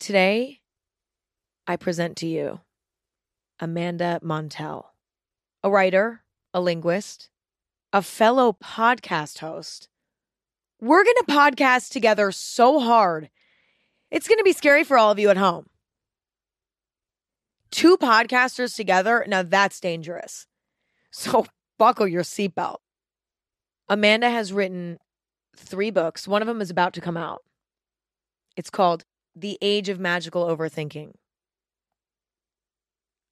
Today, I present to you Amanda Montell, a writer, a linguist, a fellow podcast host. We're going to podcast together so hard, it's going to be scary for all of you at home. Two podcasters together, now that's dangerous. So buckle your seatbelt. Amanda has written three books. One of them is about to come out. It's called The Age of Magical Overthinking.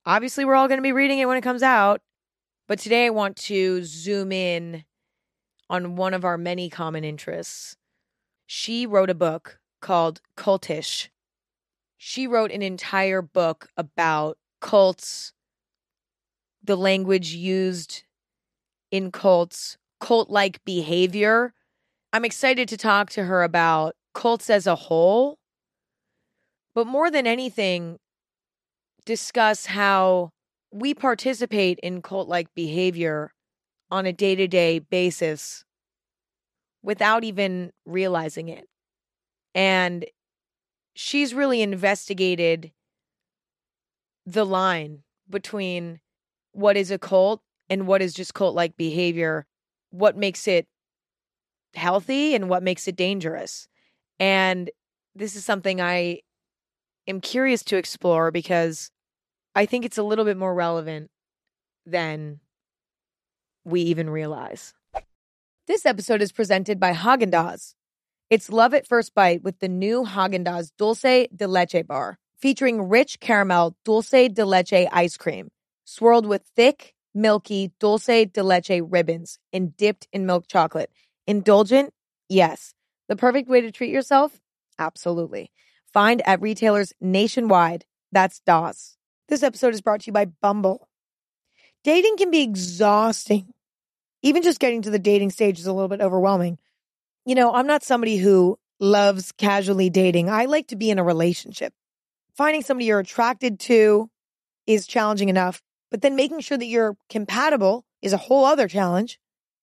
Obviously, we're all going to be reading it when it comes out, but today I want to zoom in on one of our many common interests. She wrote a book called Cultish. She wrote an entire book about cults, the language used in cults, cult like behavior. I'm excited to talk to her about cults as a whole, but more than anything, discuss how we participate in cult like behavior on a day to day basis without even realizing it. And she's really investigated the line between what is a cult and what is just cult like behavior, what makes it healthy and what makes it dangerous. And this is something I am curious to explore because I think it's a little bit more relevant than we even realize. This episode is presented by Haagen-Dazs. It's love at first bite with the new Haagen-Dazs Dulce de Leche bar, featuring rich caramel dulce de leche ice cream, swirled with thick, milky dulce de leche ribbons and dipped in milk chocolate. Indulgent? Yes. The perfect way to treat yourself? Absolutely. Find at retailers nationwide. That's DOS. This episode is brought to you by Bumble. Dating can be exhausting. Even just getting to the dating stage is a little bit overwhelming. You know, I'm not somebody who loves casually dating. I like to be in a relationship. Finding somebody you're attracted to is challenging enough, but then making sure that you're compatible is a whole other challenge.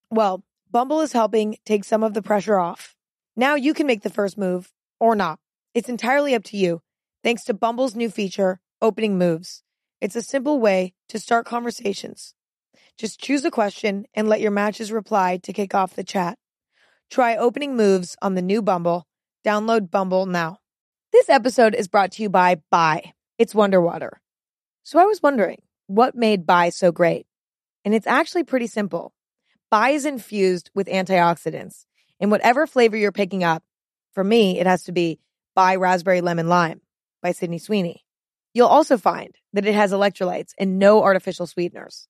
Well, Bumble is helping take some of the pressure off. Now you can make the first move or not. It's entirely up to you. Thanks to Bumble's new feature, Opening Moves. It's a simple way to start conversations. Just choose a question and let your matches reply to kick off the chat. Try Opening Moves on the new Bumble. Download Bumble now. This episode is brought to you by Bai. It's Wonder Water. So I was wondering, what made Bai so great? And it's actually pretty simple. Bai is infused with antioxidants. In whatever flavor you're picking up, for me, it has to be Bai Raspberry Lemon Lime by Sydney Sweeney. You'll also find that it has electrolytes and no artificial sweeteners.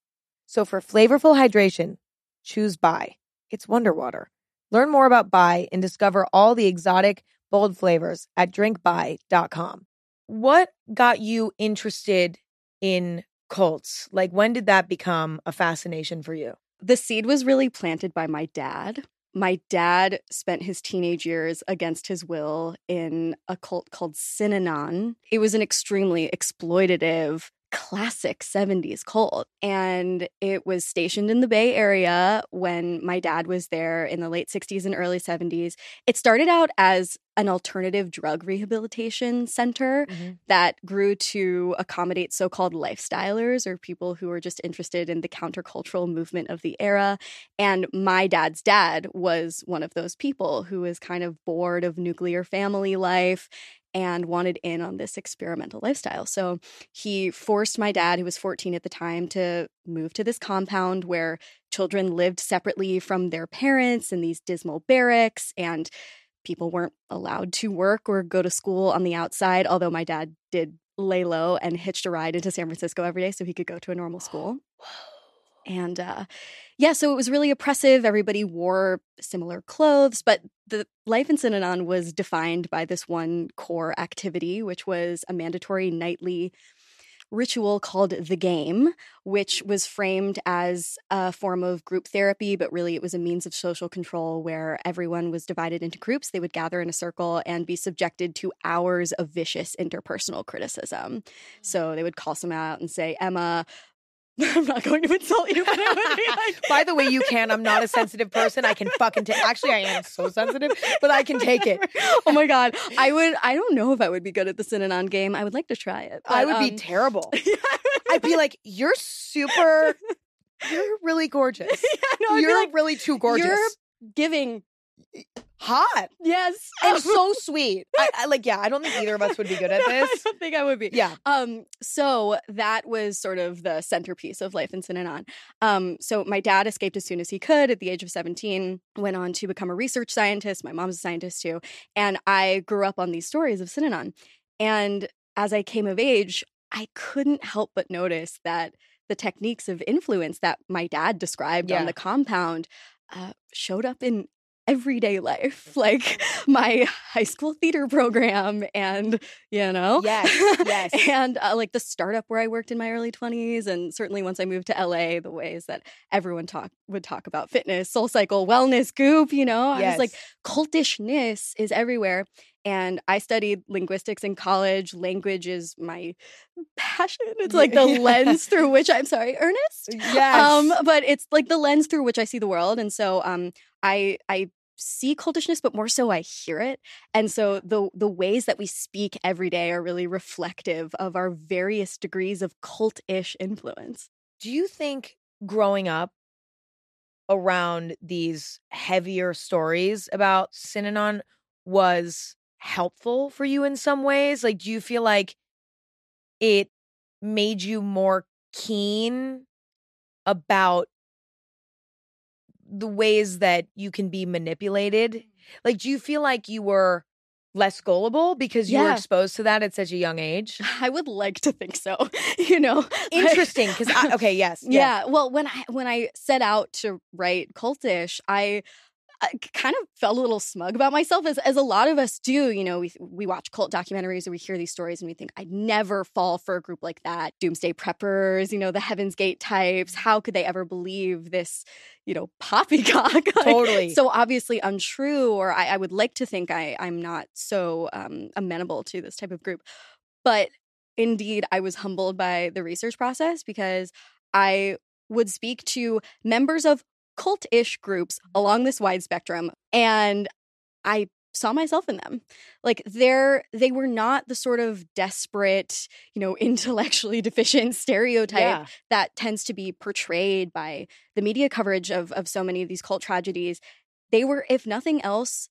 So for flavorful hydration, choose Bai. It's Wonder Water. Learn more about Bai and discover all the exotic, bold flavors at drinkbai.com. What got you interested in cults? Like, when did that become a fascination for you? The seed was really planted by my dad. My dad spent his teenage years against his will in a cult called Synanon. It was an extremely exploitative, classic 70s cult. And it was stationed in the Bay Area when my dad was there in the late 60s and early 70s. It started out as an alternative drug rehabilitation center mm-hmm. that grew to accommodate so called lifestylers or people who were just interested in the countercultural movement of the era. And my dad's dad was one of those people who was kind of bored of nuclear family life and wanted in on this experimental lifestyle. So he forced my dad, who was 14 at the time, to move to this compound where children lived separately from their parents in these dismal barracks and people weren't allowed to work or go to school on the outside, although my dad did lay low and hitched a ride into San Francisco every day so he could go to a normal school. And uh, yeah, so it was really oppressive. Everybody wore similar clothes, but the life in Synanon was defined by this one core activity, which was a mandatory nightly ritual called the game, which was framed as a form of group therapy, but really it was a means of social control where everyone was divided into groups. They would gather in a circle and be subjected to hours of vicious interpersonal criticism. Mm. So they would call someone out and say, Emma, I'm not going to insult you, but it would be like. By the way, you can. I'm not a sensitive person. I can fucking take. Actually, I am so sensitive, but I can take it. oh my god, I would. I don't know if I would be good at the Synanon game. I would like to try it. I but, would be um, terrible. yeah, I'd be like, "You're super. You're really gorgeous. no, you're like, really too gorgeous. You're giving. Hot Yes, and so sweet. I, I like. Yeah, I don't think either of us would be good at I this. I don't think I would be. Yeah. Um, so that was sort of the centerpiece of life in Synanon. Um, so my dad escaped as soon as he could at the age of 17, went on to become a research scientist. My mom's a scientist too. And I grew up on these stories of Synanon. And as I came of age, I couldn't help but notice that the techniques of influence that my dad described Yeah. on the compound uh, showed up in everyday life, like my high school theater program and, you know, Yes, yes. and uh, like the startup where I worked in my early 20s. And certainly once I moved to LA, the ways that everyone talk would talk about fitness, soul cycle, wellness, goop, you know, I was like, cultishness is everywhere. And I studied linguistics in college. Language is my passion. It's like the Yeah. lens through which I'm sorry, Ernest. yes. Um, but it's like the lens through which I see the world. And so um I I see cultishness, but more so I hear it. And so the the ways that we speak every day are really reflective of our various degrees of cult-ish influence. Do you think growing up around these heavier stories about Synanon was helpful for you in some ways? Like, do you feel like it made you more keen about the ways that you can be manipulated? Mm. Like, do you feel like you were less gullible because you were exposed to that at such a young age? I would like to think so, you know. Interesting, because okay, yes, yeah. yeah. Well, when I when I set out to write cultish, I, I kind of felt a little smug about myself, as as a lot of us do. You know, we we watch cult documentaries and we hear these stories and we think, I'd never fall for a group like that. Doomsday preppers, you know, the Heaven's Gate types. How could they ever believe this? You know, poppycock. Like, Totally. So obviously untrue, or I, I would like to think I I'm not so um, amenable to this type of group, but indeed I was humbled by the research process because I would speak to members of cult ish groups along this wide spectrum, and I saw myself in them. Like they're they were not the sort of desperate, you know, intellectually deficient stereotype Yeah. that tends to be portrayed by the media coverage of of so many of these cult tragedies. They were, if nothing else,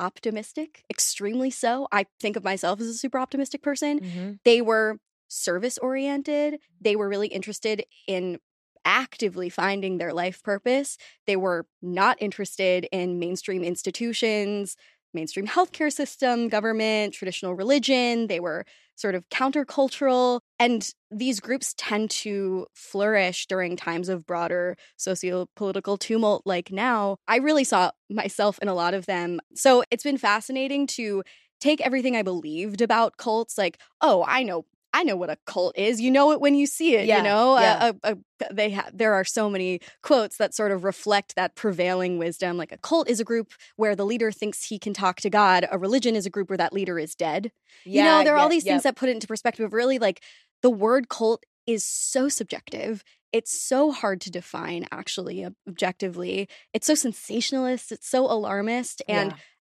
optimistic, extremely so. I think of myself as a super optimistic person Mhm. they were service oriented they were really interested in actively finding their life purpose. They were not interested in mainstream institutions mainstream healthcare system government traditional religion. They were sort of countercultural. And these groups tend to flourish during times of broader socio-political tumult like now. I really saw myself in a lot of them. So it's been fascinating to take everything I believed about cults, like, oh, I know. I know what a cult is. You know it when you see it. Yeah, You know, yeah. A- a- a- they ha- there are so many quotes that sort of reflect that prevailing wisdom. Like a cult is a group where the leader thinks he can talk to God. A religion is a group where that leader is dead. Yeah, you know, there are all these things that put it into perspective. Really, like the word cult is so subjective. It's so hard to define, actually, objectively. It's so sensationalist. It's so alarmist, and.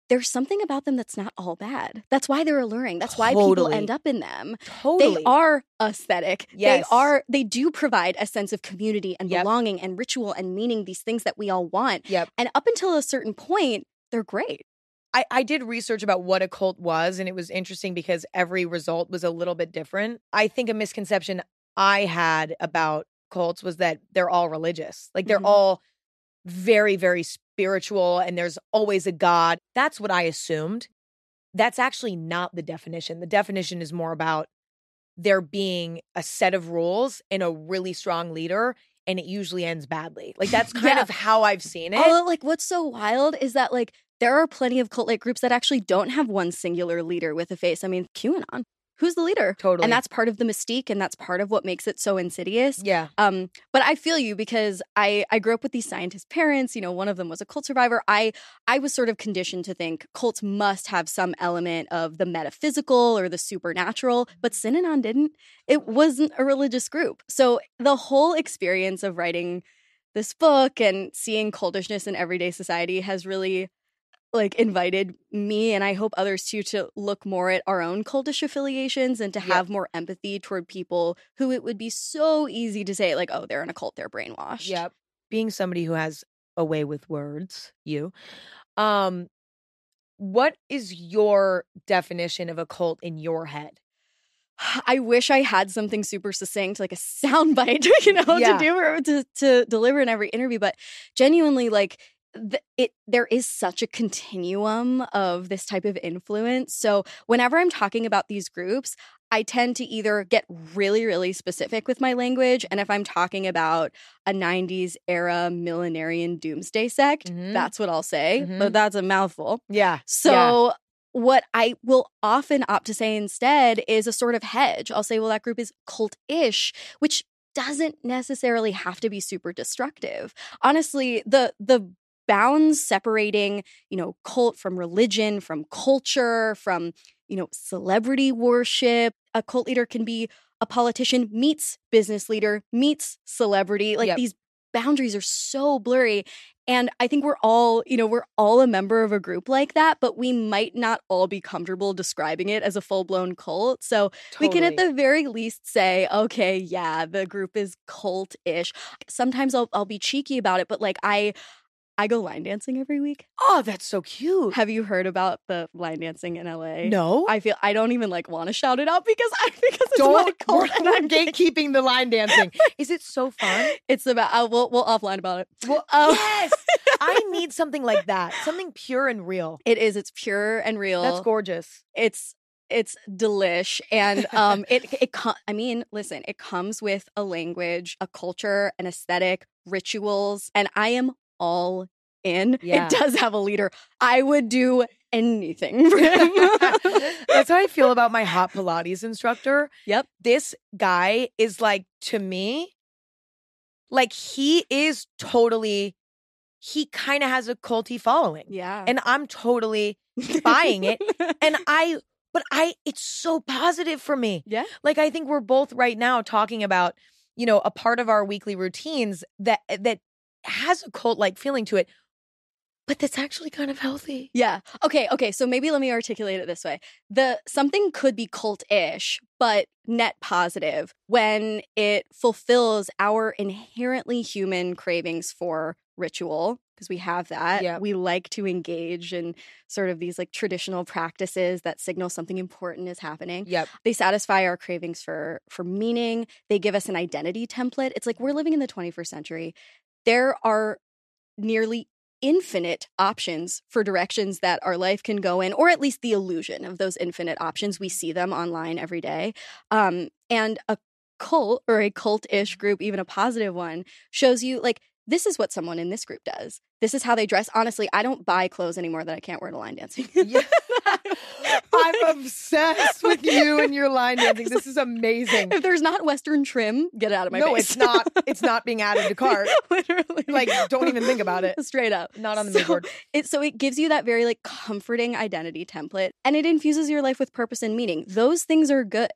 There's something about them that's not all bad. That's why they're alluring. That's why people end up in them. totally They are aesthetic. Yes. They are they do provide a sense of community and Yep. belonging and ritual and meaning, these things that we all want. Yep. And up until a certain point, they're great. I, I did research about what a cult was, and it was interesting because every result was a little bit different. I think a misconception I had about cults was that they're all religious. Like they're Mhm. all very, very spiritual and there's always a God. That's what I assumed. That's actually not the definition. The definition is more about there being a set of rules and a really strong leader, and it usually ends badly. Like that's kind Yeah. of how I've seen it. Although, like, what's so wild is that like there are plenty of cult like groups that actually don't have one singular leader with a face. I mean, QAnon. Who's the leader? Totally. And that's part of the mystique and that's part of what makes it so insidious. yeah. Um, but I feel you because I I grew up with these scientist parents. You know, one of them was a cult survivor. I I was sort of conditioned to think cults must have some element of the metaphysical or the supernatural, but Synanon didn't. It wasn't a religious group. So the whole experience of writing this book and seeing cultishness in everyday society has really like invited me and I hope others too to look more at our own cultish affiliations and to Yep. have more empathy toward people who it would be so easy to say like oh they're in a cult they're brainwashed. Yep. Being somebody who has a way with words, you. Um what is your definition of a cult in your head? I wish I had something super succinct, like a soundbite, you know, Yeah. to do or to, to deliver in every interview. But genuinely, like the, it, there is such a continuum of this type of influence. So whenever I'm talking about these groups, I tend to either get really, really specific with my language, and if I'm talking about a '90s era millenarian doomsday sect, Mhm. that's what I'll say. Mhm. But that's a mouthful. Yeah. So what I will often opt to say instead is a sort of hedge. I'll say, well, that group is cult-ish, which doesn't necessarily have to be super destructive. Honestly, the the bounds separating, you know, cult from religion, from culture, from, you know, celebrity worship. A cult leader can be a politician meets business leader, meets celebrity. Like Yep. these boundaries are so blurry. And I think we're all, you know, we're all a member of a group like that, but we might not all be comfortable describing it as a full blown cult. So we can at the very least say, okay, yeah, the group is cult ish. Sometimes I'll, I'll be cheeky about it, but like I, I go line dancing every week. Oh, that's so cute. Have you heard about the line dancing in LA? No. I feel I don't even like want to shout it out because I because it's don't my cult we're, and we're I'm gatekeeping the line dancing. Is it so fun? It's about uh, we'll we'll offline about it. Well, Um, yes. I need something like that. Something pure and real. It is. It's pure and real. That's gorgeous. it's it's delish and um it it i mean listen it comes with a language a culture an aesthetic rituals and i am all in Yeah. it does have a leader i would do anything for him That's how I feel about my hot Pilates instructor. Yep. This guy is like, to me, like he is totally, he kind of has a culty following. yeah And I'm totally, buying it. and I, but I, it's so positive for me. yeah Like I think we're both right now talking about, you know, a part of our weekly routines that, that has a cult like feeling to it, but that's actually kind of healthy. Yeah. Okay. Okay. So maybe let me articulate it this way: the something could be cult-ish, but net positive when it fulfills our inherently human cravings for ritual because we have that. Yep. We like to engage in sort of these like traditional practices that signal something important is happening. Yep. They satisfy our cravings for for meaning. They give us an identity template. It's like we're living in the 21st century. There are nearly infinite options for directions that our life can go in, or at least the illusion of those infinite options. We see them online every day. Um, and a cult or a cult ish group, even a positive one, shows you like, this is what someone in this group does. This is how they dress. Honestly, I don't buy clothes anymore that I can't wear to line dancing. Yeah. I'm obsessed with you and your line dancing. This is amazing. if there's not Western trim, get it out of my no, face. it's not. It's not being added to cart. Literally. Like, don't even think about it. Straight up. Not on the So- board. It, so it gives you that very like comforting identity template and it infuses your life with purpose and meaning. Those things are good.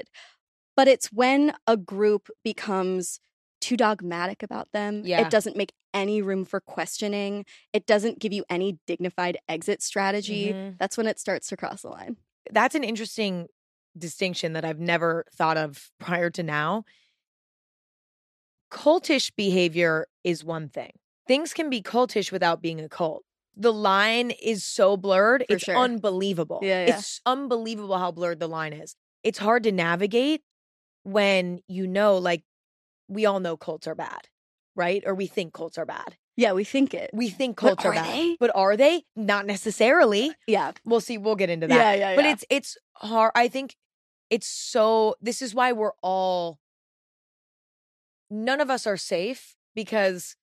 But it's when a group becomes too dogmatic about them. Yeah. It doesn't make any room for questioning. It doesn't give you any dignified exit strategy. Mhm. That's when it starts to cross the line. That's an interesting distinction that I've never thought of prior to now. Cultish behavior is one thing. Things can be cultish without being a cult. The line is so blurred, For it's sure. unbelievable. Yeah, yeah. It's unbelievable how blurred the line is. It's hard to navigate when you know, like, we all know cults are bad, right? Or we think cults are bad. Yeah, we think it. We think cults are, are bad. they? But are they? Not necessarily. Uh, yeah. We'll see. We'll get into that. Yeah, yeah, But it's it's hard. I think it's so. This is why we're all. None of us are safe because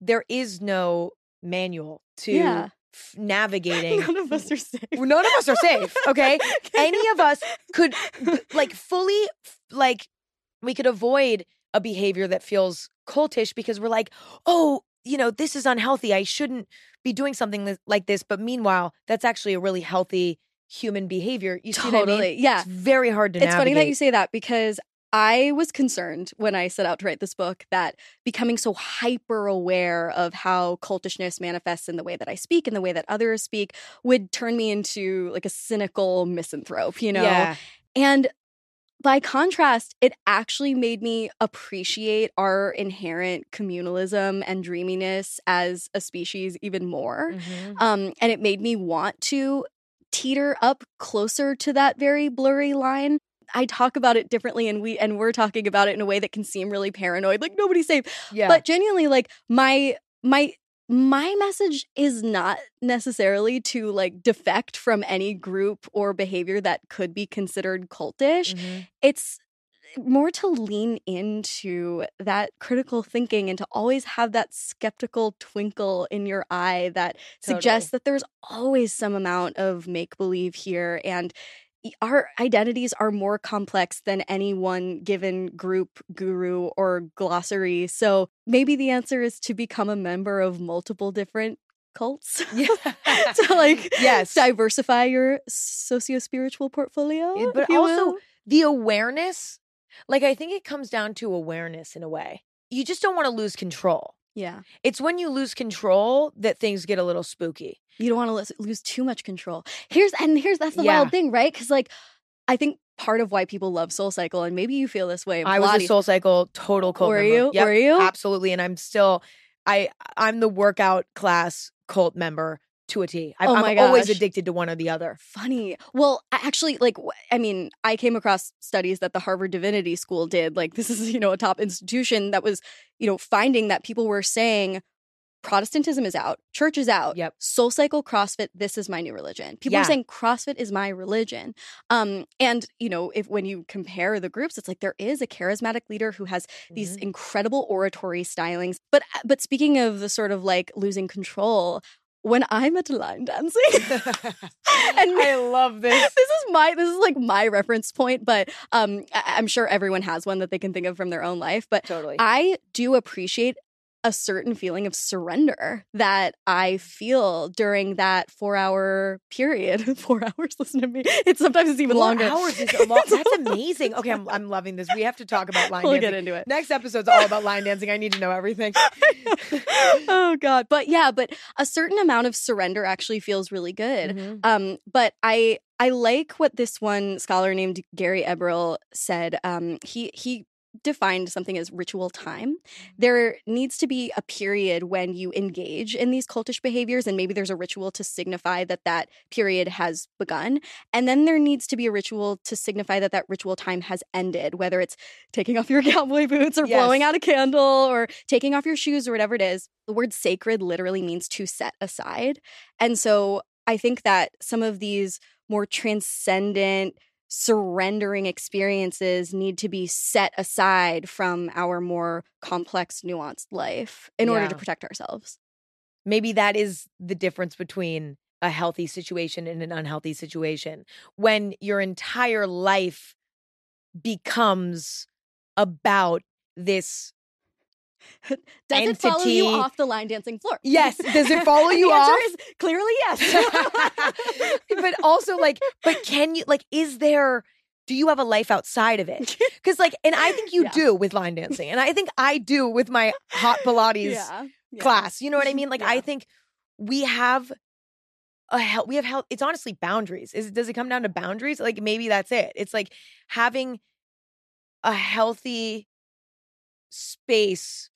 there is no manual to Yeah. f- navigating. None of us are safe. None of us are safe. Okay, any of us could like fully like we could avoid a behavior that feels cultish because we're like, oh, you know, this is unhealthy. I shouldn't be doing something like this. But meanwhile, that's actually a really healthy human behavior. You see what I mean? Totally. Yeah. It's very hard to It's funny that you say that because I was concerned when I set out to write this book that becoming so hyper aware of how cultishness manifests in the way that I speak and the way that others speak would turn me into like a cynical misanthrope, you know? Yeah. And by contrast, it actually made me appreciate our inherent communalism and dreaminess as a species even more. Mhm. Um, and it made me want to teeter up closer to that very blurry line. I talk about it differently and we and we're talking about it in a way that can seem really paranoid, like nobody's safe. Yeah. But genuinely, like my my my message is not necessarily to like defect from any group or behavior that could be considered cultish. Mhm. It's more to lean into that critical thinking and to always have that skeptical twinkle in your eye that suggests that there's always some amount of make believe here and our identities are more complex than any one given group guru or glossary so maybe the answer is to become a member of multiple different cults Yeah. to like Yes. diversify your socio-spiritual portfolio Yeah, but also will. the awareness like i think it comes down to awareness in a way you just don't want to lose control yeah it's when you lose control that things get a little spooky You don't want to lose, too much control. Here's and here's that's the Yeah. wild thing, right? Because like, I think part of why people love Soul Cycle, and maybe you feel this way. i was a soul cycle total cult member. Were member. you? Yep, Were you? absolutely and i'm still i i'm the workout class cult member to a t I, Oh i'm always addicted to one or the other Funny. Well, I actually, like, I mean, I came across studies that the Harvard Divinity School did. Like, this is you know a top institution that was you know finding that people were saying. Protestantism is out, church is out. Yep. Soul cycle, CrossFit, this is my new religion. People Yeah. are saying CrossFit is my religion. Um, and you know, if when you compare the groups, it's like there is a charismatic leader who has these Mhm. incredible oratory stylings. But uh, but speaking of the sort of like losing control, when I'm at line dancing, and i love this this is my this is like my reference point, but um, I- I'm sure everyone has one that they can think of from their own life. But totally I do appreciate a certain feeling of surrender that I feel during that four hour period. four hours, listen to me. It's sometimes it's even Four longer. hours is a lot that's amazing okay I'm, I'm loving this we have to talk about line we'll dancing get into it. next episode's all about line dancing i need to know everything oh god. But yeah, but a certain amount of surrender actually feels really good. Mhm. Um, but I I like what this one scholar named Gary Eberle said. Um, he he defined something as ritual time. Mm-hmm. There needs to be a period when you engage in these cultish behaviors, and maybe there's a ritual to signify that that period has begun. And then there needs to be a ritual to signify that that ritual time has ended, whether it's taking off your cowboy boots or Yes. blowing out a candle or taking off your shoes or whatever it is. The word sacred literally means to set aside. And so I think that some of these more transcendent, surrendering experiences need to be set aside from our more complex, nuanced life in order to protect ourselves. maybe that is the difference between a healthy situation and an unhealthy situation when your entire life becomes about this Does it follow you off the line dancing floor? Yes. Does it follow you off? is clearly yes. but also like but can you like is there do you have a life outside of it because like and i think you Yeah. do with line dancing and i think i do with my hot pilates yeah. yeah. class you know what i mean like i think we have a hell we have hell it's honestly boundaries is does it come down to boundaries like maybe that's it it's like having a healthy space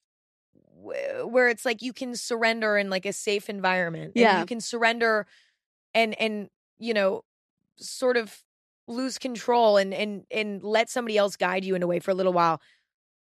where it's like you can surrender in like a safe environment and Yeah. you can surrender and and you know sort of lose control and and and let somebody else guide you in a way for a little while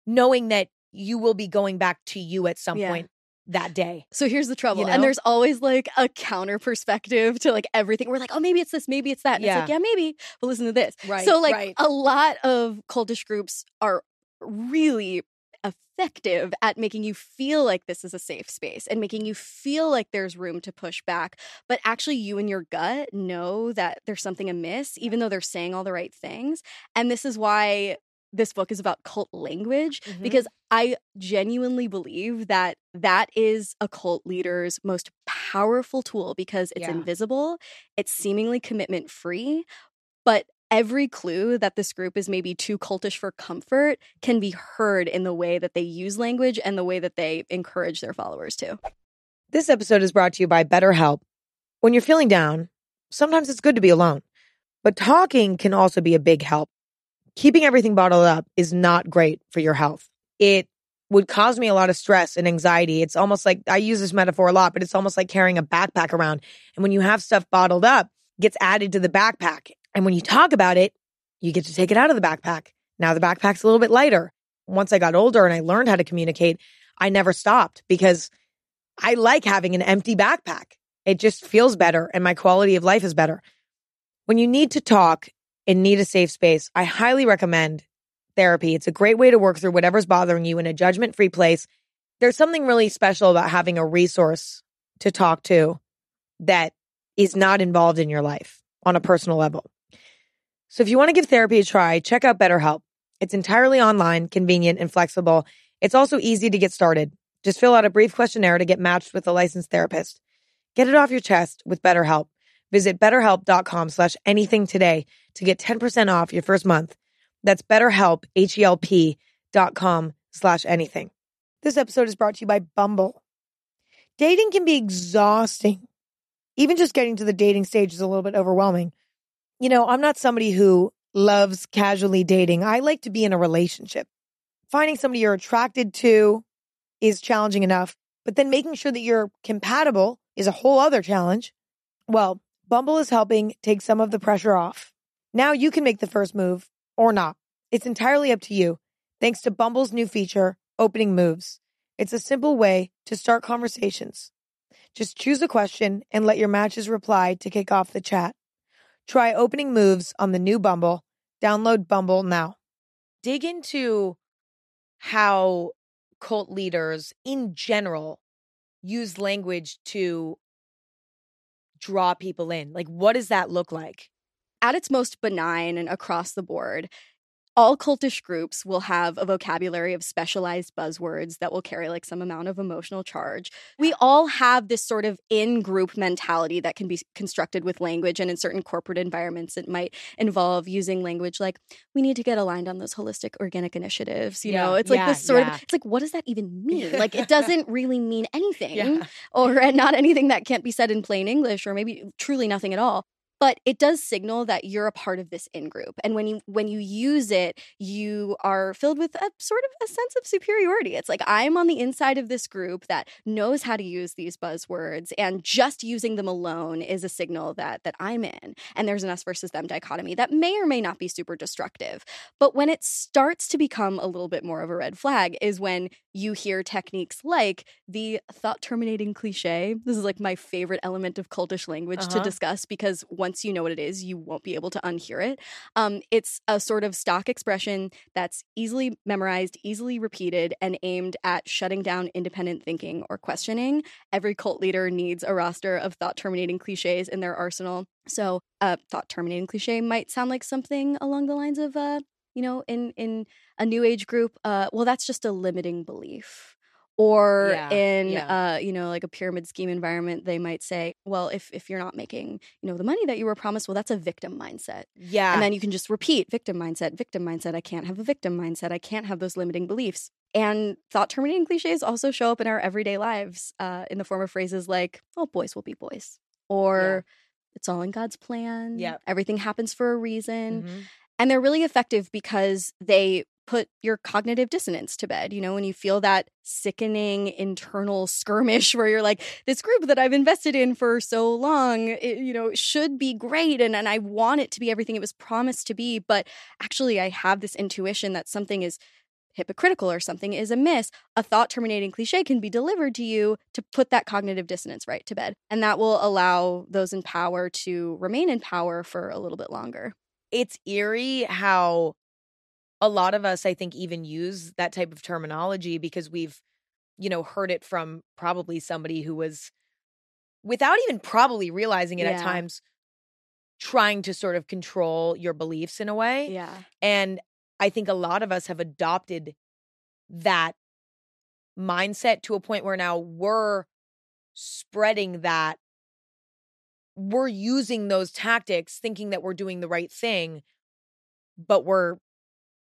knowing that you will be going back to you at some Yeah. point that day So here's the trouble. know? And there's always like a counter perspective to like everything. We're like, oh, maybe it's this, maybe it's that. And Yeah. It's like, yeah, maybe. But listen to this. Right, So like right. a lot of cultish groups are really effective at making you feel like this is a safe space and making you feel like there's room to push back. But actually, you and your gut know that there's something amiss, even though they're saying all the right things. And this is why this book is about cult language mm-hmm. because I genuinely believe that that is a cult leader's most powerful tool because it's yeah. invisible, it's seemingly commitment free, but every clue that this group is maybe too cultish for comfort can be heard in the way that they use language and the way that they encourage their followers to. This episode is brought to you by BetterHelp. When you're feeling down, sometimes it's good to be alone, but talking can also be a big help keeping everything bottled up is not great for your health. It would cause me a lot of stress and anxiety. It's almost like I use this metaphor a lot, but it's almost like carrying a backpack around. And when you have stuff bottled up, gets added to the backpack. And when you talk about it, you get to take it out of the backpack. Now the backpack's a little bit lighter. Once I got older and I learned how to communicate, I never stopped because I like having an empty backpack. It just feels better and my quality of life is better. When you need to talk and need a safe space, I highly recommend therapy. It's a great way to work through whatever's bothering you in a judgment free place. There's something really special about having a resource to talk to that is not involved in your life on a personal level. So if you want to give therapy a try, check out BetterHelp. It's entirely online, convenient, and flexible. It's also easy to get started. Just fill out a brief questionnaire to get matched with a licensed therapist. Get it off your chest with BetterHelp. Visit betterhelp.com slash anything today to get 10% off your first month. That's betterhelp, H-E-L-P dot com slash anything. This episode is brought to you by Bumble. Dating can be exhausting. Even just getting to the dating stage is a little bit overwhelming. You know, I'm not somebody who loves casually dating. I like to be in a relationship. Finding somebody you're attracted to is challenging enough, but then making sure that you're compatible is a whole other challenge. Well, Bumble is helping take some of the pressure off. Now you can make the first move or not. It's entirely up to you. Thanks to Bumble's new feature, Opening Moves. It's a simple way to start conversations. Just choose a question and let your matches reply to kick off the chat. Try Opening Moves on the new Bumble. Download Bumble now. Dig into how cult leaders in general use language to draw people in? Like, what does that look like? At its most benign and across the board, all cultish groups will have a vocabulary of specialized buzzwords that will carry like some amount of emotional charge. We all have this sort of in group mentality that can be constructed with language. And in certain corporate environments, it might involve using language like, we need to get aligned on those holistic organic initiatives. You yeah, know, it's like yeah, this sort yeah. of, it's like, what does that even mean? like, it doesn't really mean anything or not anything that can't be said in plain English or maybe truly nothing at all but it does signal that you're a part of this in group and when you when you use it you are filled with a sort of a sense of superiority. It's like i'm on the inside of this group that knows how to use these buzzwords and just using them alone is a signal that that i'm in and there's an us versus them dichotomy that may or may not be super destructive. But when it starts to become a little bit more of a red flag is when you hear techniques like the thought terminating cliche this is like my favorite element of cultish language uh-huh. to discuss because once you know what it is, you won't be able to unhear it. Um, it's a sort of stock expression that's easily memorized, easily repeated, and aimed at shutting down independent thinking or questioning. Every cult leader needs a roster of thought terminating cliches in their arsenal. So, a thought terminating cliche might sound like something along the lines of, uh, you know, in in a new age group, uh, well, that's just a limiting belief or yeah, in yeah. uh you know like a pyramid scheme environment they might say well if if you're not making you know the money that you were promised well that's a victim mindset yeah and then you can just repeat victim mindset victim mindset i can't have a victim mindset i can't have those limiting beliefs and thought terminating cliches also show up in our everyday lives uh in the form of phrases like oh boys will be boys or yeah. it's all in god's plan yeah everything happens for a reason mm-hmm. And they're really effective because they put your cognitive dissonance to bed. You know, when you feel that sickening internal skirmish where you're like, this group that I've invested in for so long, it, you know, should be great. And, and I want it to be everything it was promised to be. But actually, I have this intuition that something is hypocritical or something is amiss, a thought terminating cliche can be delivered to you to put that cognitive dissonance right to bed. And that will allow those in power to remain in power for a little bit longer. It's eerie how a lot of us, I think, even use that type of terminology because we've, you know, heard it from probably somebody who was, without even probably realizing it at times, trying to sort of control your beliefs in a way. Yeah. And I think a lot of us have adopted that mindset to a point where now we're spreading that. We're using those tactics thinking that we're doing the right thing, but we're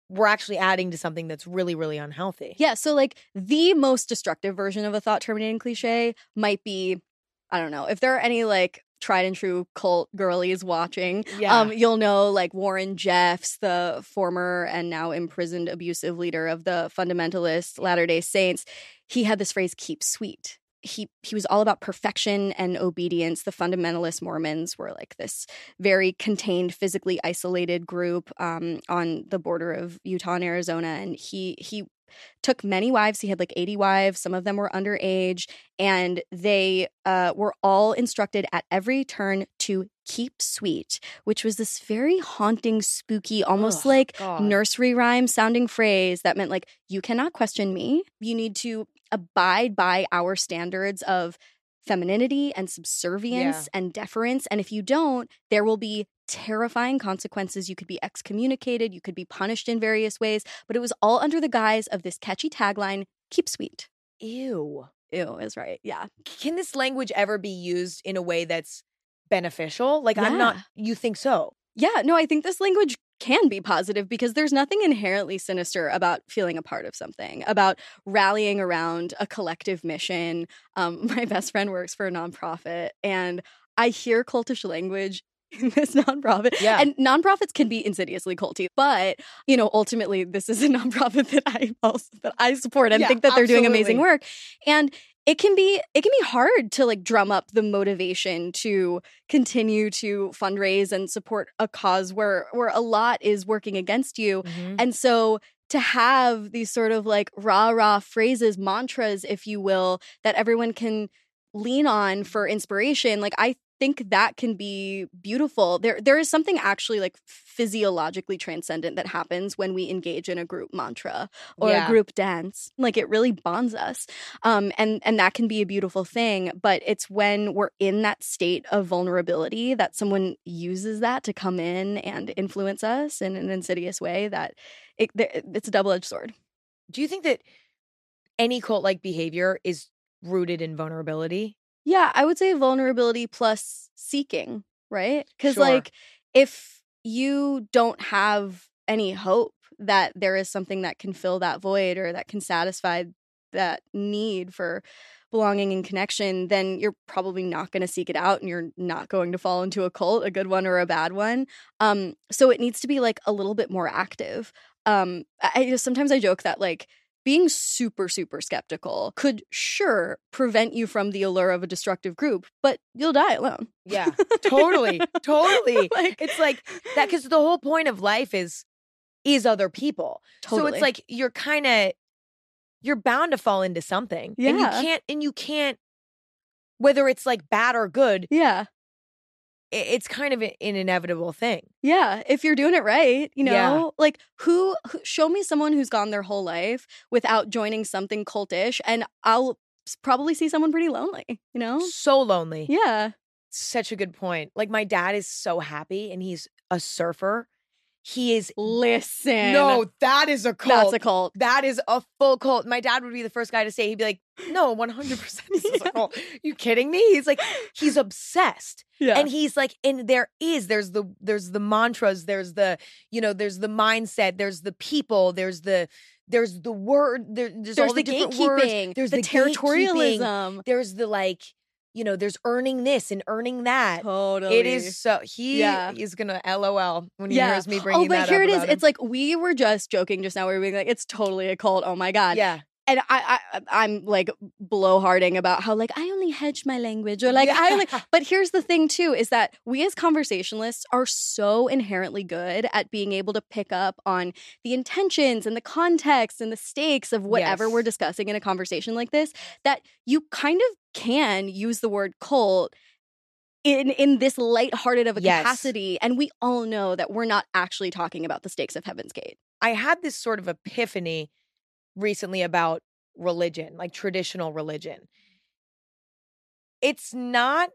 we're actually adding to something that's really, really unhealthy. Yeah. So, like, the most destructive version of a thought terminating cliche might be I don't know, if there are any like tried and true cult girlies watching, Yeah. um, you'll know like Warren Jeffs, the former and now imprisoned abusive leader of the fundamentalist Latter day Saints. He had this phrase, keep sweet. He, he was all about perfection and obedience. The fundamentalist Mormons were like this very contained, physically isolated group um, on the border of Utah and Arizona. And he he took many wives. He had like 80 wives. Some of them were underage. And they uh, were all instructed at every turn to keep sweet, which was this very haunting, spooky, almost like God. nursery rhyme sounding phrase that meant like, you cannot question me. You need to abide by our standards of femininity and subservience and deference. And if you don't, there will be terrifying consequences. You could be excommunicated, you could be punished in various ways, but it was all under the guise of this catchy tagline keep sweet. Ew. Ew is right. Yeah. Can this language ever be used in a way that's beneficial? Like, I'm not, you think so? Yeah. No, I think this language can be positive because there's nothing inherently sinister about feeling a part of something, about rallying around a collective mission. Um, my best friend works for a nonprofit, and I hear cultish language in this nonprofit. Yeah. And nonprofits can be insidiously culty, but you know, ultimately, this is a nonprofit that I also that I support and Yeah, think that they're doing amazing work. And it can be it can be hard to like drum up the motivation to continue to fundraise and support a cause where where a lot is working against you. Mhm. And so to have these sort of like rah rah phrases, mantras, if you will, that everyone can lean on for inspiration, like I think that can be beautiful. There there is something actually like physiologically transcendent that happens when we engage in a group mantra or Yeah. a group dance. Like it really bonds us. Um and and that can be a beautiful thing, but it's when we're in that state of vulnerability that someone uses that to come in and influence us in an insidious way that it, it's a double-edged sword. Do you think that any cult like behavior is rooted in vulnerability? Yeah, I would say vulnerability plus seeking, right? Because, Sure. like, if you don't have any hope that there is something that can fill that void or that can satisfy that need for belonging and connection, then you're probably not going to seek it out and you're not going to fall into a cult, a good one or a bad one. Um, so it needs to be like a little bit more active. Um, I, sometimes I joke that like being super, super skeptical could sure prevent you from the allure of a destructive group, but you'll die alone. Yeah, totally, totally. Like- it's like that because the whole point of life is is other people. So it's like you're kind of you're bound to fall into something. And you can't and you can't whether it's like bad or good, yeah. It's kind of an inevitable thing. Yeah, if you're doing it right, you know, Yeah. like who, who show me someone who's gone their whole life without joining something cultish and I'll probably see someone pretty lonely, you know? So lonely. Yeah. Such a good point. Like my dad is so happy and he's a surfer. He is Listen. No, that is a cult. That's a cult. That is a full cult. My dad would be the first guy to say, he'd be like, no, 100% this is Yeah. a cult. You kidding me? He's like, he's obsessed. Yeah. And he's like, and there is, there's the, there's the mantras, there's the, you know, there's the mindset, there's the people, there's the, there's the word, there, there's, there's all the, the, different words. gatekeeping, There's the, the, gatekeeping, territorialism. There's the like, you know, there's earning this and earning that. Totally. It is so he Yeah. is gonna LOL when he Yeah. hears me oh, bringing Oh, but here it is. It's like we were just joking just now. We were being like, it's totally a cult. Oh my god. yeah, And I, I, I'm like blowharding about how like I only hedge my language or like I like. But here's the thing too: is that we as conversationalists are so inherently good at being able to pick up on the intentions and the context and the stakes of whatever Yes. we're discussing in a conversation like this that you kind of can use the word cult in in this lighthearted of a Yes. capacity and we all know that we're not actually talking about the stakes of heaven's gate I had this sort of epiphany recently about religion, like traditional religion. It's not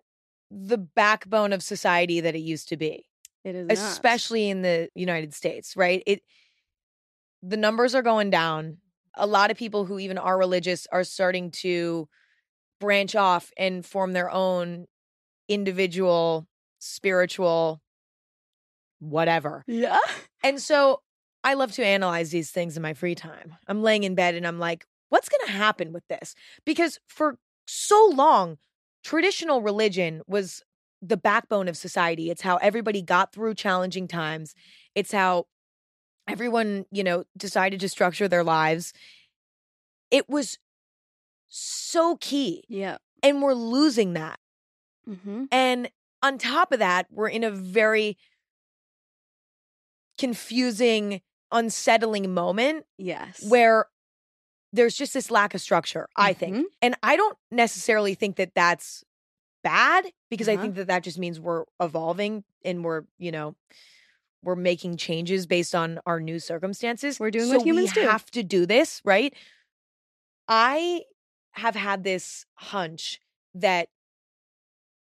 the backbone of society that it used to be, It is not. especially in the United States, right? It the numbers are going down. A lot of people who even are religious are starting to branch off and form their own individual spiritual whatever. Yeah. And so I love to analyze these things in my free time. I'm laying in bed and I'm like, what's going to happen with this? Because for so long, traditional religion was the backbone of society. It's how everybody got through challenging times. It's how everyone, you know, decided to structure their lives. It was so key. Yeah. And we're losing that. Mm-hmm. And on top of that, we're in a very confusing, unsettling moment Yes. where there's just this lack of structure, I think. Mhm. And I don't necessarily think that that's bad because I Uh-huh. think that that just means we're evolving and we're, you know, we're making changes based on our new circumstances. We're doing so what humans we do. have to do this, right? I have had this hunch that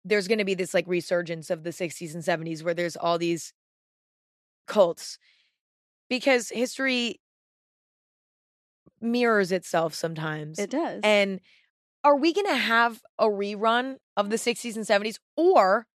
there's going to be this like resurgence of the 60s and 70s where there's all these cults because history mirrors itself sometimes. It does. And are we going to have a rerun of the 60s and 70s or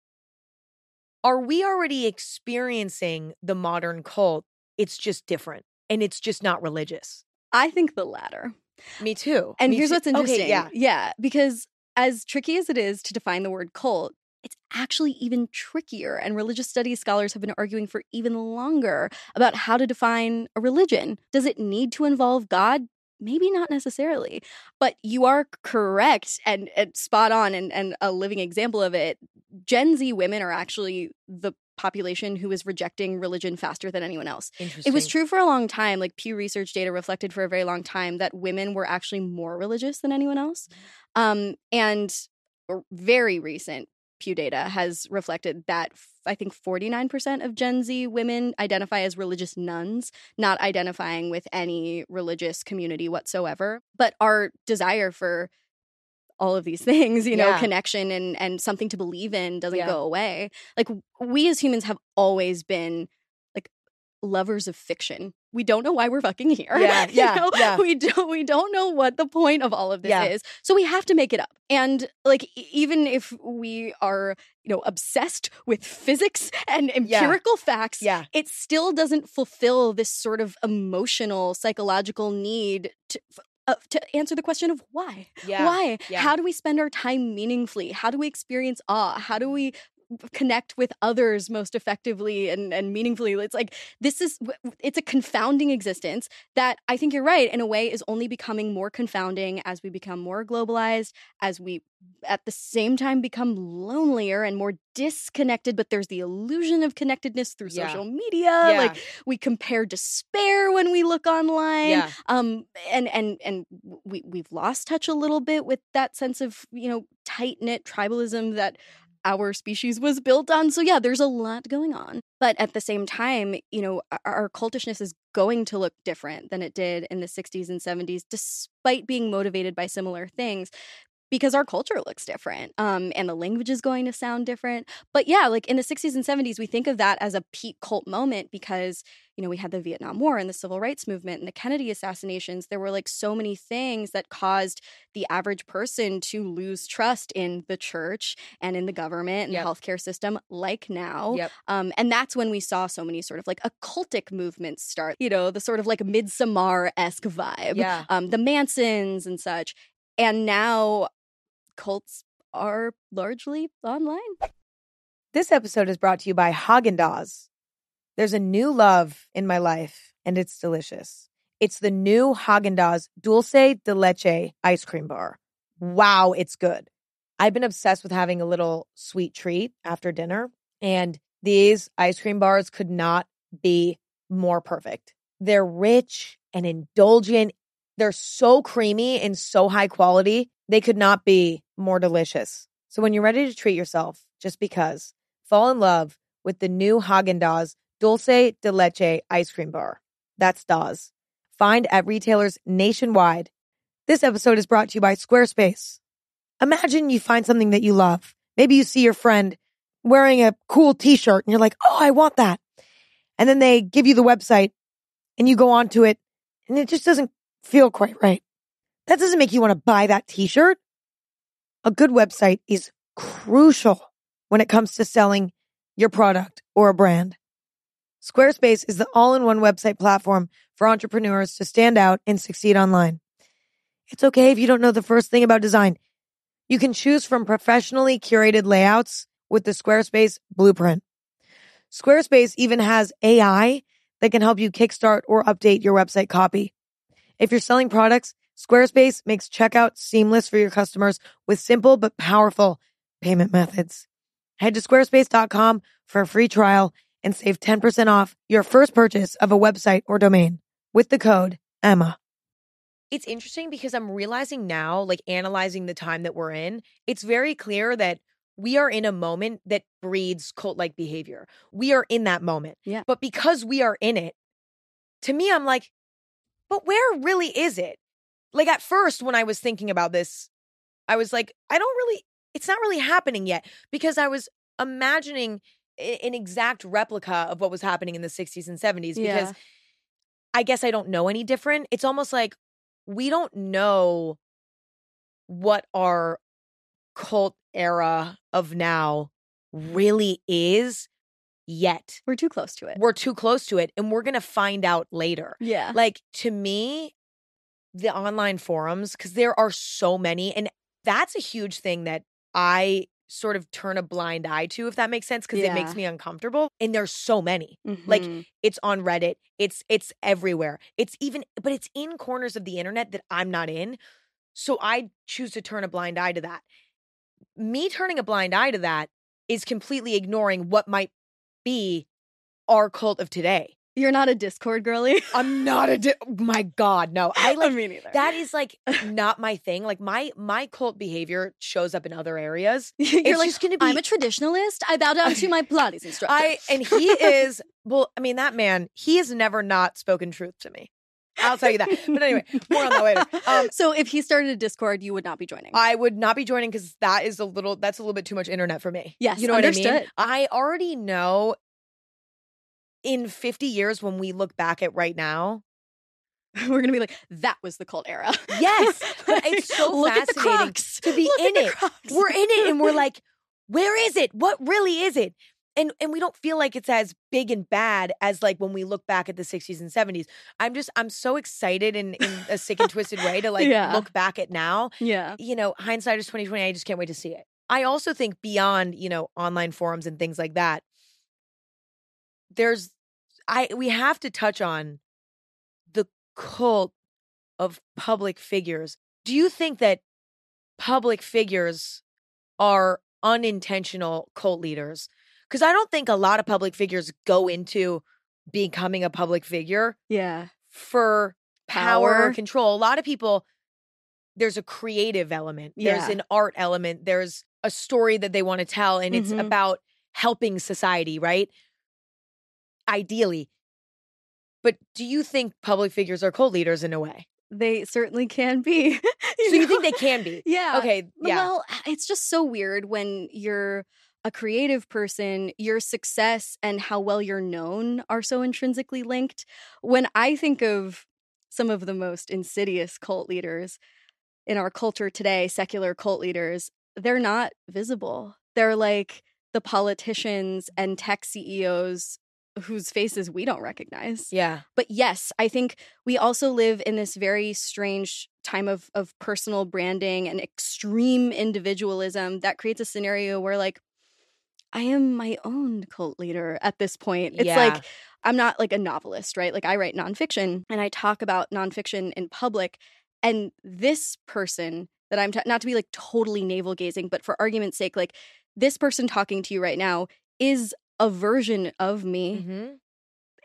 are we already experiencing the modern cult? It's just different and it's just not religious. I think the latter. Me too. And Me here's too. what's interesting. Okay, yeah. Yeah. Because as tricky as it is to define the word cult, it's actually even trickier. And religious studies scholars have been arguing for even longer about how to define a religion. Does it need to involve God? Maybe not necessarily. But you are correct and, and spot on and, and a living example of it. Gen Z women are actually the population who is rejecting religion faster than anyone else. It was true for a long time. Like Pew Research data reflected for a very long time that women were actually more religious than anyone else. Um, and very recent Pew data has reflected that I think 49% of Gen Z women identify as religious nones, not identifying with any religious community whatsoever. But our desire for all of these things, you know, Yeah. connection and and something to believe in doesn't Yeah. go away. Like we as humans have always been like lovers of fiction. We don't know why we're fucking here. Yeah, yeah, know? yeah. We don't we don't know what the point of all of this Yeah. is. So we have to make it up. And like even if we are, you know, obsessed with physics and empirical facts, Yeah. it still doesn't fulfill this sort of emotional psychological need to uh, to answer the question of why. Yeah. Why? Yeah. How do we spend our time meaningfully? How do we experience awe? How do we connect with others most effectively and, and meaningfully? It's like this is it's a confounding existence that I think you're right in a way is only becoming more confounding as we become more globalized, as we at the same time become lonelier and more disconnected, but there's the illusion of connectedness through Yeah. social media. Yeah. Like we compare despair when we look online yeah. um and and and we we've lost touch a little bit with that sense of you know tight knit tribalism that our species was built on so yeah there's a lot going on but at the same time you know our, cultishness is going to look different than it did in the 60s and 70s despite being motivated by similar things because our culture looks different um, and the language is going to sound different but yeah like in the 60s and 70s we think of that as a peak cult moment because you know we had the vietnam war and the civil rights movement and the kennedy assassinations there were like so many things that caused the average person to lose trust in the church and in the government and Yep. the healthcare system like now Yep. um, and that's when we saw so many sort of like occultic movements start you know the sort of like midsommar-esque vibe Yeah. um, the mansons and such and now cults are largely online. This episode is brought to you by Haagen Dazs. There's a new love in my life, and it's delicious. It's the new Haagen Dazs Dulce de Leche ice cream bar. Wow, it's good. I've been obsessed with having a little sweet treat after dinner, and these ice cream bars could not be more perfect. They're rich and indulgent. They're so creamy and so high quality. They could not be more delicious. So when you're ready to treat yourself, just because, fall in love with the new Haagen Dazs Dulce de Leche ice cream bar. That's DAWS. Find at retailers nationwide. This episode is brought to you by Squarespace. Imagine you find something that you love. Maybe you see your friend wearing a cool t-shirt and you're like, oh, I want that. And then they give you the website and you go onto it and it just doesn't feel quite right. That doesn't make you want to buy that t-shirt. A good website is crucial when it comes to selling your product or a brand. Squarespace is the all-in-one website platform for entrepreneurs to stand out and succeed online. It's okay if you don't know the first thing about design. You can choose from professionally curated layouts with the Squarespace blueprint. Squarespace even has AI that can help you kickstart or update your website copy. If you're selling products, Squarespace makes checkout seamless for your customers with simple but powerful payment methods. Head to squarespace.com for a free trial and save 10% off your first purchase of a website or domain with the code EMMA. It's interesting because I'm realizing now, like analyzing the time that we're in, it's very clear that we are in a moment that breeds cult like behavior. We are in that moment. Yeah. But because we are in it, to me, I'm like, but where really is it? Like at first, when I was thinking about this, I was like, I don't really, it's not really happening yet because I was imagining an exact replica of what was happening in the 60s and 70s because Yeah. I guess I don't know any different. It's almost like we don't know what our cult era of now really is yet. We're too close to it. We're too close to it and we're going to find out later. yeah. Like to me, the online forums, because there are so many, and that's a huge thing that I sort of turn a blind eye to, if that makes sense, because it makes me uncomfortable. And there's so many. like, Mhm. It's on Reddit. It's it's everywhere. It's even, but it's in corners of the internet that I'm not in. So I choose to turn a blind eye to that. Me turning a blind eye to that is completely ignoring what might be our cult of today. You're not a Discord girly. I'm not a. Di- my God, no. I like me neither. that is like not my thing. Like my my cult behavior shows up in other areas. you're it's like, just gonna be. I'm a traditionalist. I bow down to my Pilates instructor. I and he is well. I mean, that man. He has never not spoken truth to me. I'll tell you that. But anyway, more on that later. Um, so if he started a Discord, you would not be joining. I would not be joining because that is a little. That's a little bit too much internet for me. Yes, you know what I mean. I already know. In 50 years, when we look back at right now, We're gonna be like, that was the cult era. Yes, but it's so Look fascinating to be Look in it. We're in it and we're like where is it what really is it and and we don't feel like it's as big and bad as like when we look back at the 60s and 70s i'm just i'm so excited in in a sick and twisted way to like Yeah. look back at now yeah. you know hindsight is 2020 i just can't wait to see it i also think beyond you know online forums and things like that there's i we have to touch on the cult of public figures do you think that public figures are unintentional cult leaders because i don't think a lot of public figures go into becoming a public figure Yeah. for power, or Power. control. A lot of people, there's a creative element, there's an art element, there's a story that they want to tell, and it's Mhm. about helping society, right? Ideally. But do you think public figures are cult leaders in a way? They certainly can be. So you think they can be? Yeah. Okay. Yeah. Well, it's just so weird when you're a creative person, your success and how well you're known are so intrinsically linked. When I think of some of the most insidious cult leaders in our culture today, secular cult leaders, they're not visible. They're like the politicians and tech CEOs whose faces we don't recognize yeah. but yes, I think we also live in this very strange time of of personal branding and extreme individualism that creates a scenario where like I am my own cult leader at this point. It's Yeah. like I'm not like a novelist, right? Like I write nonfiction and I talk about nonfiction in public. And this person that I'm ta- not to be like totally navel gazing, but for argument's sake, like this person talking to you right now is a version of me Mhm.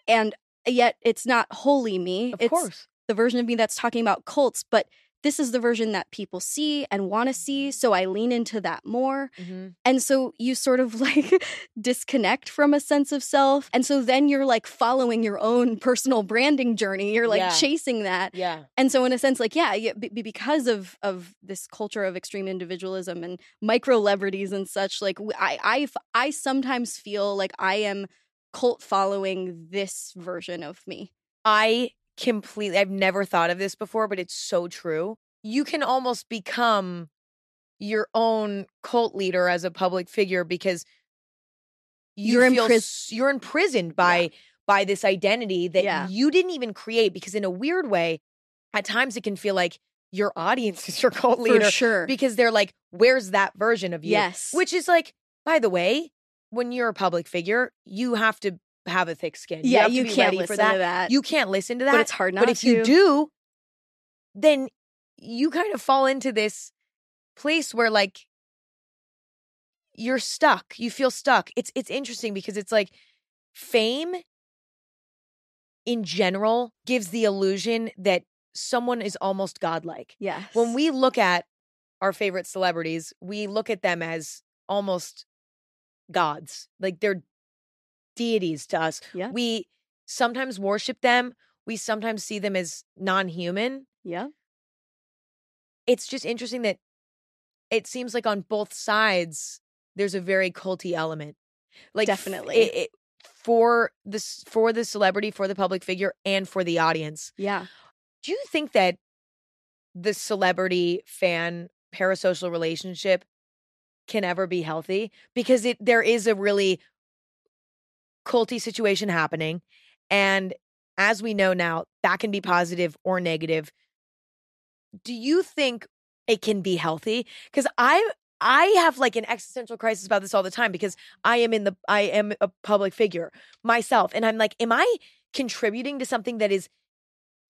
and yet it's not wholly me. Of it's course. the version of me that's talking about cults, but this is the version that people see and want to see. So I lean into that more. Mm-hmm. And so you sort of like disconnect from a sense of self. And so then you're like following your own personal branding journey. You're like Yeah. chasing that. Yeah. And so in a sense, like, yeah, be- because of of this culture of extreme individualism and micro celebrities and such, like I, I, I sometimes feel like I am cult following this version of me. I completely, I've never thought of this before, but it's so true. You can almost become your own cult leader as a public figure because you You're feel impris- you're imprisoned by by this identity that Yeah. you didn't even create because in a weird way at times it can feel like your audience is your cult leader For sure. because they're like where's that version of you yes. which is like by the way when you're a public figure you have to have a thick skin yeah, you be can't ready listen for that to that. you can't listen to that but it's hard not but if to. you do then you kind of fall into this place where like you're stuck you feel stuck it's it's interesting because it's like fame in general gives the illusion that someone is almost godlike yes. when we look at our favorite celebrities, we look at them as almost gods. Like they're deities to us. Yeah. We sometimes worship them. We sometimes see them as non-human. yeah. It's just interesting that it seems like on both sides there's a very culty element. Like Definitely. it- it- for this for the celebrity, for the public figure, and for the audience. Yeah. Do you think that the celebrity fan parasocial relationship can ever be healthy? Because it there is a really culty situation happening. And as we know now, that can be positive or negative. Do you think it can be healthy? Because I I have like an existential crisis about this all the time because I am in the I am a public figure myself. And I'm like, am I contributing to something that is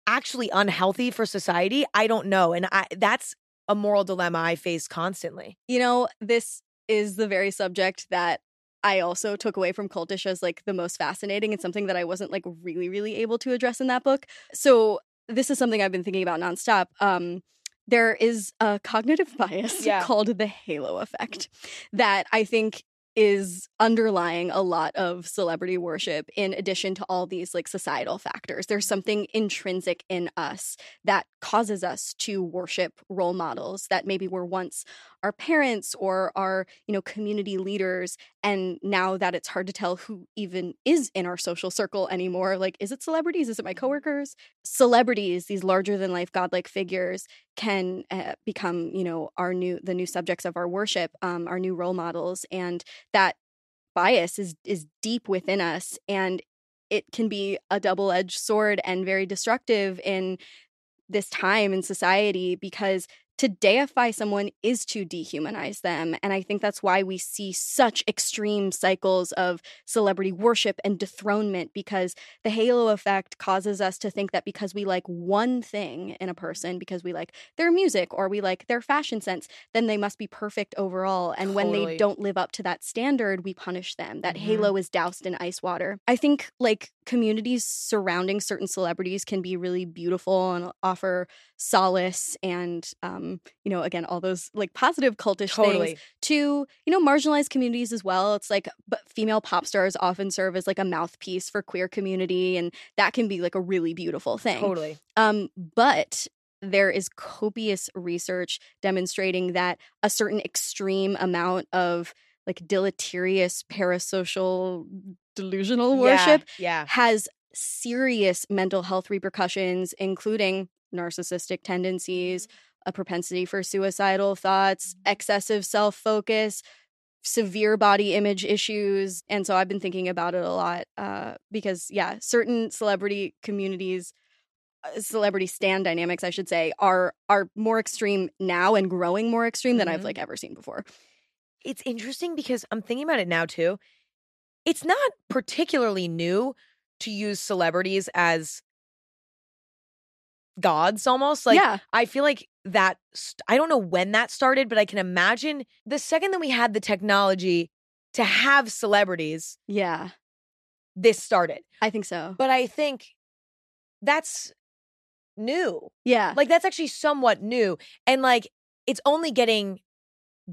actually unhealthy for society? I don't know. And I that's a moral dilemma I face constantly. You know, this is the very subject that I also took away from cultish as like the most fascinating and something that I wasn't like really, really able to address in that book. So this is something I've been thinking about nonstop. Um, there is a cognitive bias Yeah. called the halo effect that I think is underlying a lot of celebrity worship in addition to all these like societal factors. There's something intrinsic in us that causes us to worship role models that maybe were once our parents or our you know community leaders and now that it's hard to tell who even is in our social circle anymore like is it celebrities? Is it my coworkers? Celebrities these larger than life godlike figures can uh, become you know our new the new subjects of our worship um, our new role models and that bias is is deep within us and it can be a double-edged sword and very destructive in this time in society because to deify someone is to dehumanize them. And I think that's why we see such extreme cycles of celebrity worship and dethronement because the halo effect causes us to think that because we like one thing in a person, because we like their music or we like their fashion sense, then they must be perfect overall. And when they don't live up to that standard, we punish them. That Mhm. halo is doused in ice water. I think like communities surrounding certain celebrities can be really beautiful and offer solace and um you know again all those like positive cultish Totally. things to you know marginalized communities as well it's like but female pop stars often serve as like a mouthpiece for queer community and that can be like a really beautiful thing Totally. um, but there is copious research demonstrating that a certain extreme amount of like deleterious parasocial delusional worship Yeah. has serious mental health repercussions, including narcissistic tendencies, a propensity for suicidal thoughts, excessive self focus, severe body image issues. And so I've been thinking about it a lot uh, because, yeah, certain celebrity communities. uh, Celebrity stan dynamics, I should say, are are more extreme now and growing more extreme than I've Mhm. like ever seen before. It's interesting because I'm thinking about it now too. It's not particularly new to use celebrities as gods almost. Like yeah, I feel like that st- I don't know when that started, but I can imagine the second that we had the technology to have celebrities, yeah, this started. I think so. But I think that's new. Yeah, Like that's actually somewhat new. And like it's only getting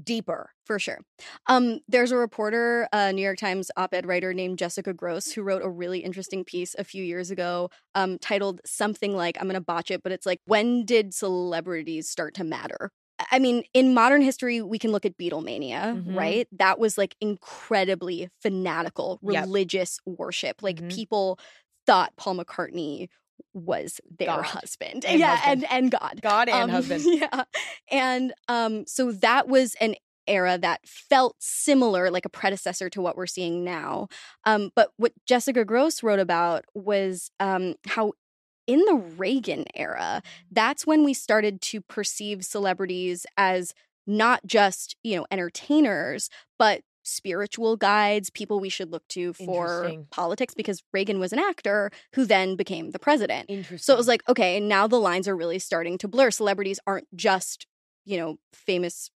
deeper. for sure. Um, there's a reporter, a New York Times op-ed writer named Jessica Gross, who wrote a really interesting piece a few years ago, um, titled something like I'm gonna botch it, but it's like when did celebrities start to matter? I mean, in modern history, we can look at Beatlemania, Mhm. right? That was like incredibly fanatical, Yep. religious worship. Like Mhm. people thought Paul McCartney was their God. husband. And yeah, husband. and and God. God and Um, husband. Yeah. And um, so that was an era that felt similar, like a predecessor to what we're seeing now. Um, but what Jessica Gross wrote about was um, how in the Reagan era, that's when we started to perceive celebrities as not just, you know, entertainers, but spiritual guides, people we should look to for politics because Reagan was an actor who then became the president. Interesting. So it was like, okay, now the lines are really starting to blur. Celebrities aren't just, you know, famous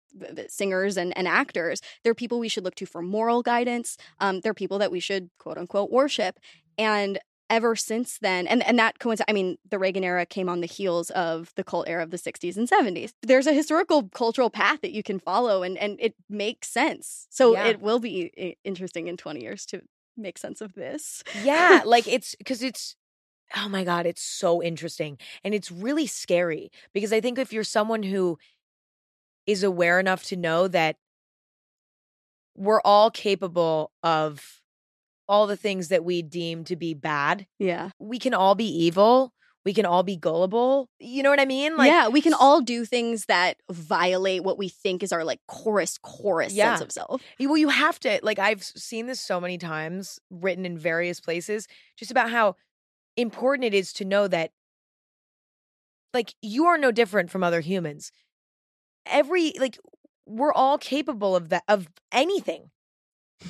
singers and, and actors. They're people we should look to for moral guidance. Um, they're people that we should quote unquote worship. And ever since then, and, and that coincides, I mean, the Reagan era came on the heels of the cult era of the 60s and 70s. There's a historical cultural path that you can follow and, and it makes sense. So Yeah. it will be interesting in 20 years to make sense of this. yeah, like it's because it's oh my god, it's so interesting and it's really scary because I think if you're someone who is aware enough to know that we're all capable of all the things that we deem to be bad. Yeah. We can all be evil. We can all be gullible. You know what I mean? Like yeah, we can all do things that violate what we think is our like chorus chorus Yeah. sense of self. Well, you have to like I've seen this so many times written in various places just about how important it is to know that like you are no different from other humans. Every like we're all capable of that of anything.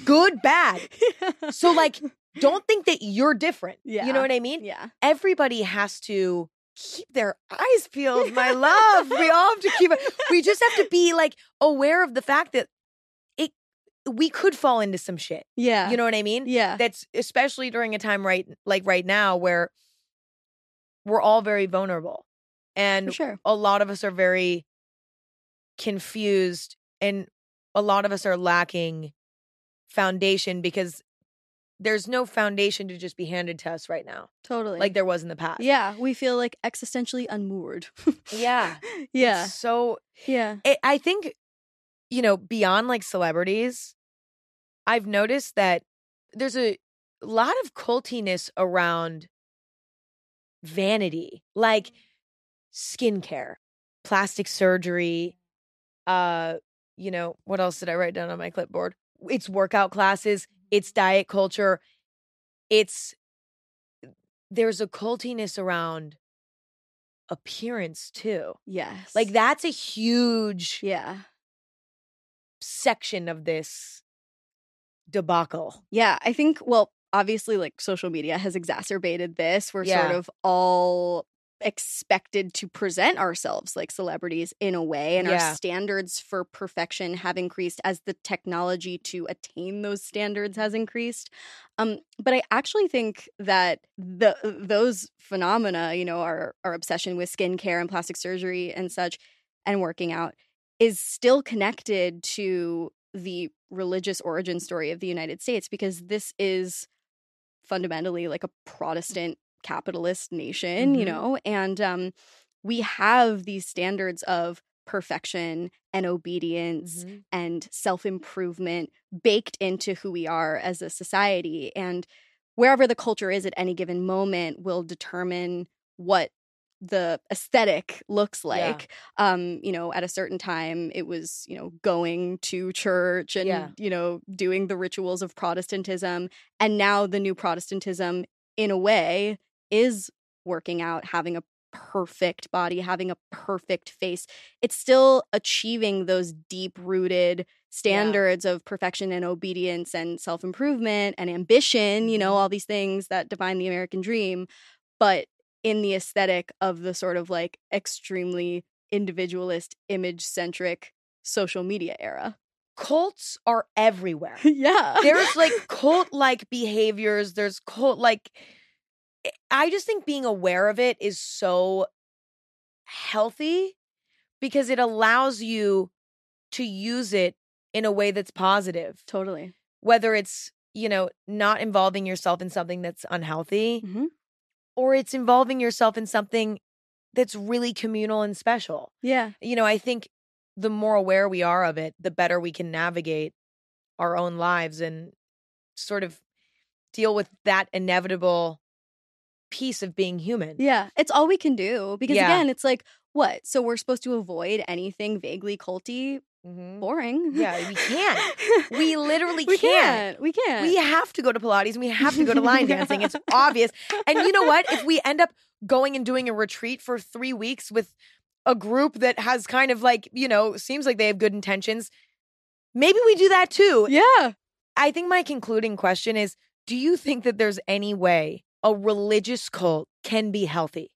Good, bad. So like don't think that you're different. Yeah. You know what I mean? yeah, Everybody has to keep their eyes peeled, my love. we all have to keep it. We just have to be like aware of the fact that it we could fall into some shit. yeah, You know what I mean? yeah, That's especially during a time right like right now where we're all very vulnerable. And for sure. a lot of us are very confused and a lot of us are lacking foundation because there's no foundation to just be handed to us right now Totally. like there was in the past. yeah, we feel like existentially unmoored. Yeah. yeah, It's So yeah, it, I think, you know, beyond like celebrities, I've noticed that there's a lot of cultiness around vanity, like skincare, plastic surgery, uh, you know, what else did I write down on my clipboard? It's workout classes, it's diet culture, it's there's a cultiness around appearance too. yes. Like that's a huge Yeah, section of this debacle. yeah. I think. Well, obviously, like social media has exacerbated this. We're sort of all expected to present ourselves like celebrities in a way and Yeah. our standards for perfection have increased as the technology to attain those standards has increased um but i actually think that the those phenomena you know our our obsession with skincare and plastic surgery and such and working out is still connected to the religious origin story of the united states because this is fundamentally like a protestant capitalist nation, you Mhm. know, and um, we have these standards of perfection and obedience and self improvement baked into who we are as a society. And wherever the culture is at any given moment will determine what the aesthetic looks Yeah. like um you know at a certain time it was you know going to church and Yeah. you know doing the rituals of protestantism and now the new protestantism in a way is working out having a perfect body having a perfect face it's still achieving those deep rooted standards of perfection and obedience and self-improvement and ambition you know Mhm. all these things that define the american dream but in the aesthetic of the sort of like extremely individualist image centric social media era Cults are everywhere. yeah There's like cult like behaviors, there's cult like I just think being aware of it is so healthy because it allows you to use it in a way that's positive. Totally. Whether it's, you know, not involving yourself in something that's unhealthy Mhm. or it's involving yourself in something that's really communal and special. Yeah. You know, I think the more aware we are of it, the better we can navigate our own lives and sort of deal with that inevitable piece of being human. Yeah. It's all we can do because Yeah. again, it's like what? So we're supposed to avoid anything vaguely culty, Mhm. boring. Yeah, we can't. We literally we can't. can't. We can't. We have to go to Pilates and we have to go to line dancing. It's obvious. And you know what? If we end up going and doing a retreat for three weeks with a group that has kind of like, you know, seems like they have good intentions, maybe we do that too. yeah. I think my concluding question is Do you think that there's any way a religious cult can be healthy?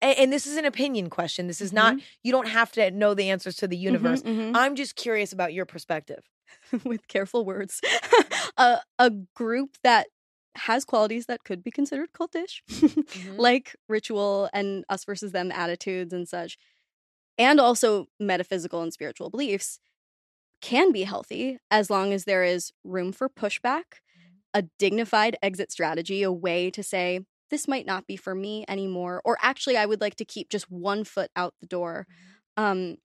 And, this is an opinion question. This is not, you don't have to know the answers to the universe. Mhm, I'm just curious about your perspective. With careful words. a, a group that has qualities that could be considered cultish, Mm-hmm. like ritual and us versus them attitudes and such, and also metaphysical and spiritual beliefs, can be healthy as long as there is room for pushback, a dignified exit strategy, a way to say, this might not be for me anymore, or actually, I would like to keep just one foot out the door. Um,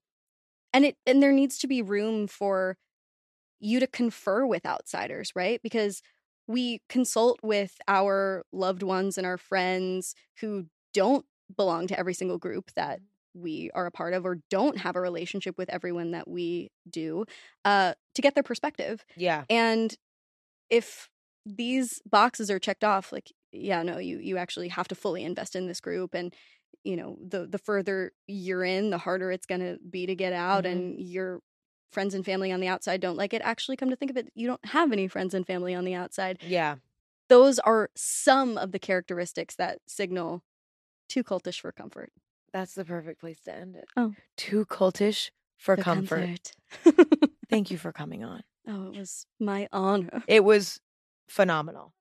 and it and there needs to be room for you to confer with outsiders, right? Because we consult with our loved ones and our friends who don't belong to every single group that we are a part of or don't have a relationship with everyone that we do uh, to get their perspective. Yeah. And if these boxes are checked off, like, yeah, no, you you actually have to fully invest in this group and you know, the the further you're in, the harder it's gonna be to get out Mhm. and your friends and family on the outside don't like it. Actually come to think of it, you don't have any friends and family on the outside. Yeah. Those are some of the characteristics that signal too cultish for comfort. That's the perfect place to end it. Oh. Too cultish for comfort. comfort. Thank you for coming on. oh, it was my honor. It was phenomenal.